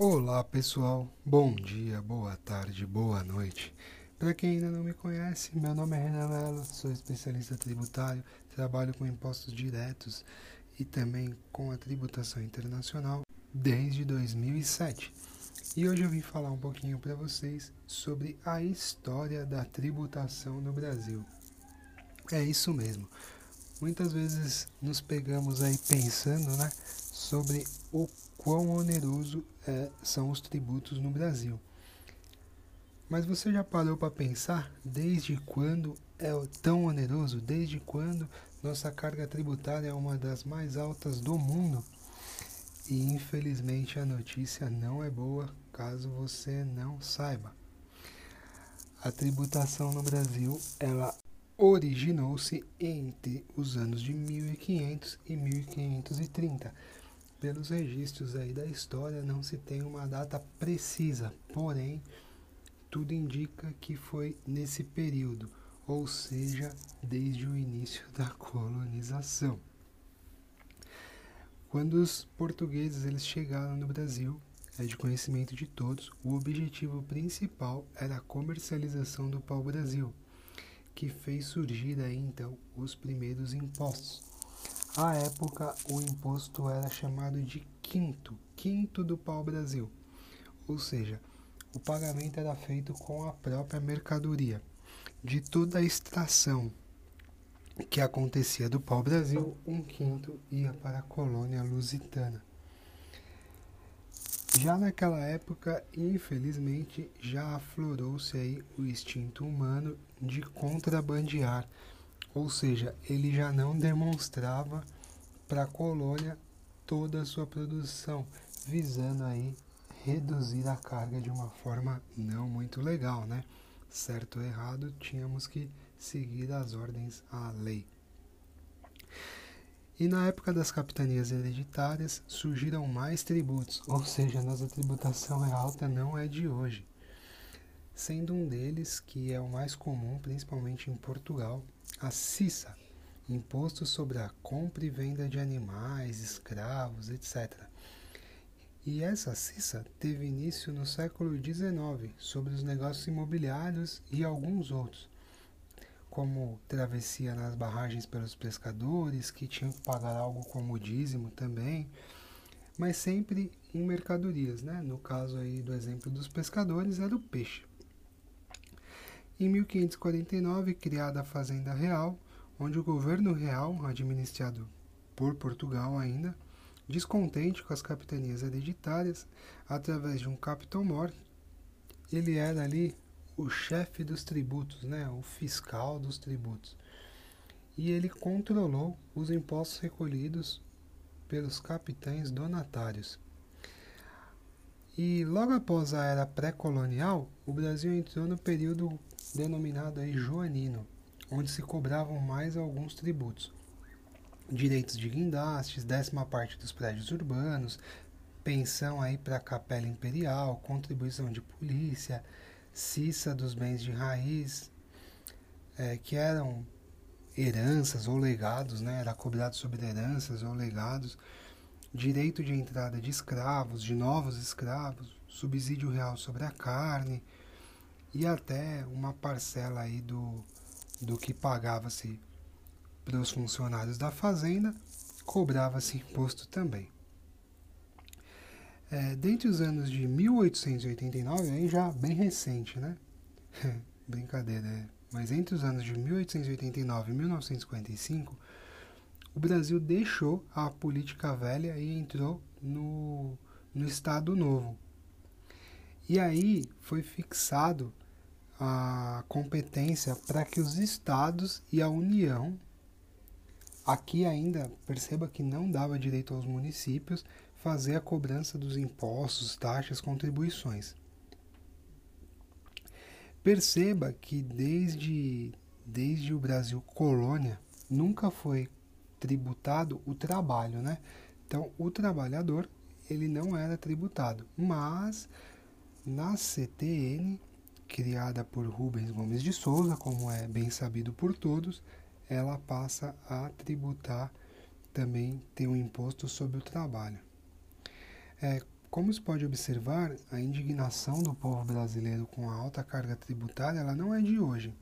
Olá pessoal, bom dia, boa tarde, boa noite. Para quem ainda não me conhece, meu nome é Renan Mello, sou especialista tributário, trabalho com impostos diretos e também com a tributação internacional desde 2007. E hoje eu vim falar um pouquinho para vocês sobre a história da tributação no Brasil. É isso mesmo. Muitas vezes nos pegamos aí pensando, né, sobre o quão oneroso é, são os tributos no Brasil. Mas você já parou para pensar desde quando é tão oneroso? Desde quando nossa carga tributária é uma das mais altas do mundo? E infelizmente a notícia não é boa caso você não saiba. A tributação no Brasil, ela originou-se entre os anos de 1500 e 1530 pelos registros aí da história, não se tem uma data precisa, porém, tudo indica que foi nesse período, ou seja, desde o início da colonização. Quando os portugueses eles chegaram no Brasil, é de conhecimento de todos, o objetivo principal era a comercialização do pau-brasil, que fez surgir aí então os primeiros impostos. À época, o imposto era chamado de quinto, quinto do pau-brasil. Ou seja, o pagamento era feito com a própria mercadoria. De toda a extração que acontecia do pau-brasil, um quinto ia para a colônia lusitana. Já naquela época, infelizmente, já aflorou-se aí o instinto humano de contrabandear ou seja, ele já não demonstrava para a colônia toda a sua produção, visando aí reduzir a carga de uma forma não muito legal, né? Certo ou errado, tínhamos que seguir as ordens à lei. E na época das capitanias hereditárias surgiram mais tributos, ou seja, nossa tributação é alta não é de hoje. Sendo um deles, que é o mais comum, principalmente em Portugal, a CISA, Imposto sobre a Compra e Venda de Animais, Escravos, etc. E essa CISA teve início no século XIX sobre os negócios imobiliários e alguns outros, como travessia nas barragens pelos pescadores, que tinham que pagar algo como dízimo também, mas sempre em mercadorias, né? No caso aí do exemplo dos pescadores era o peixe. Em 1549, criada a Fazenda Real, onde o governo real, administrado por Portugal ainda, descontente com as capitanias hereditárias, através de um capitão-mor, ele era ali o chefe dos tributos, né, o fiscal dos tributos. E ele controlou os impostos recolhidos pelos capitães donatários. E logo após a era pré-colonial, o Brasil entrou no período denominado aí joanino, onde se cobravam mais alguns tributos. Direitos de guindastes, décima parte dos prédios urbanos, pensão aí para a capela imperial, contribuição de polícia, cissa dos bens de raiz, é, que eram heranças ou legados, né? Era cobrado sobre heranças ou legados direito de entrada de escravos, de novos escravos, subsídio real sobre a carne e até uma parcela aí do, do que pagava-se para os funcionários da fazenda, cobrava-se imposto também. É, dentre os anos de 1889, aí já bem recente, né? Brincadeira, é. mas entre os anos de 1889 e 1955, o Brasil deixou a política velha e entrou no, no Estado Novo. E aí foi fixado a competência para que os estados e a União, aqui ainda perceba que não dava direito aos municípios fazer a cobrança dos impostos, taxas, contribuições. Perceba que desde, desde o Brasil colônia nunca foi tributado o trabalho, né? Então, o trabalhador, ele não era tributado, mas na CTN, criada por Rubens Gomes de Souza, como é bem sabido por todos, ela passa a tributar também ter um imposto sobre o trabalho. É, como se pode observar, a indignação do povo brasileiro com a alta carga tributária ela não é de hoje,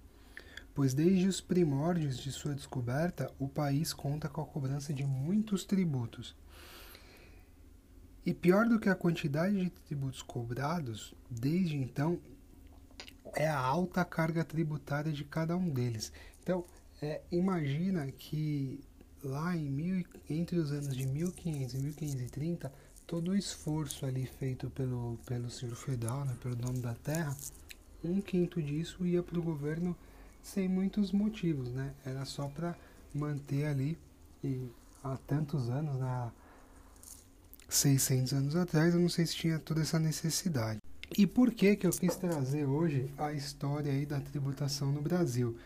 pois desde os primórdios de sua descoberta, o país conta com a cobrança de muitos tributos. E pior do que a quantidade de tributos cobrados, desde então, é a alta carga tributária de cada um deles. Então, é, imagina que lá em mil, entre os anos de 1500 e 1530, todo o esforço ali feito pelo, pelo senhor feudal, né, pelo dono da terra, um quinto disso ia para o governo sem muitos motivos, né? Era só para manter ali e há tantos anos, né? 600 anos atrás, eu não sei se tinha toda essa necessidade. E por que que eu quis trazer hoje a história aí da tributação no Brasil?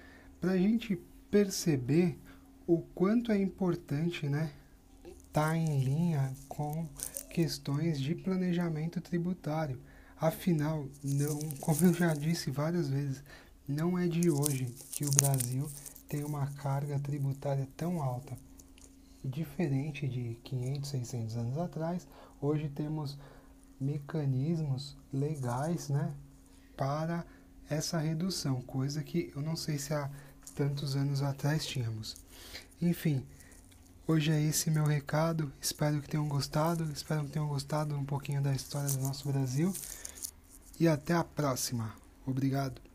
Para a gente perceber o quanto é importante, né, tá em linha com questões de planejamento tributário. Afinal, não, como eu já disse várias vezes, não é de hoje que o Brasil tem uma carga tributária tão alta. Diferente de 500, 600 anos atrás, hoje temos mecanismos legais né, para essa redução, coisa que eu não sei se há tantos anos atrás tínhamos. Enfim, hoje é esse meu recado. Espero que tenham gostado. Espero que tenham gostado um pouquinho da história do nosso Brasil. E até a próxima. Obrigado.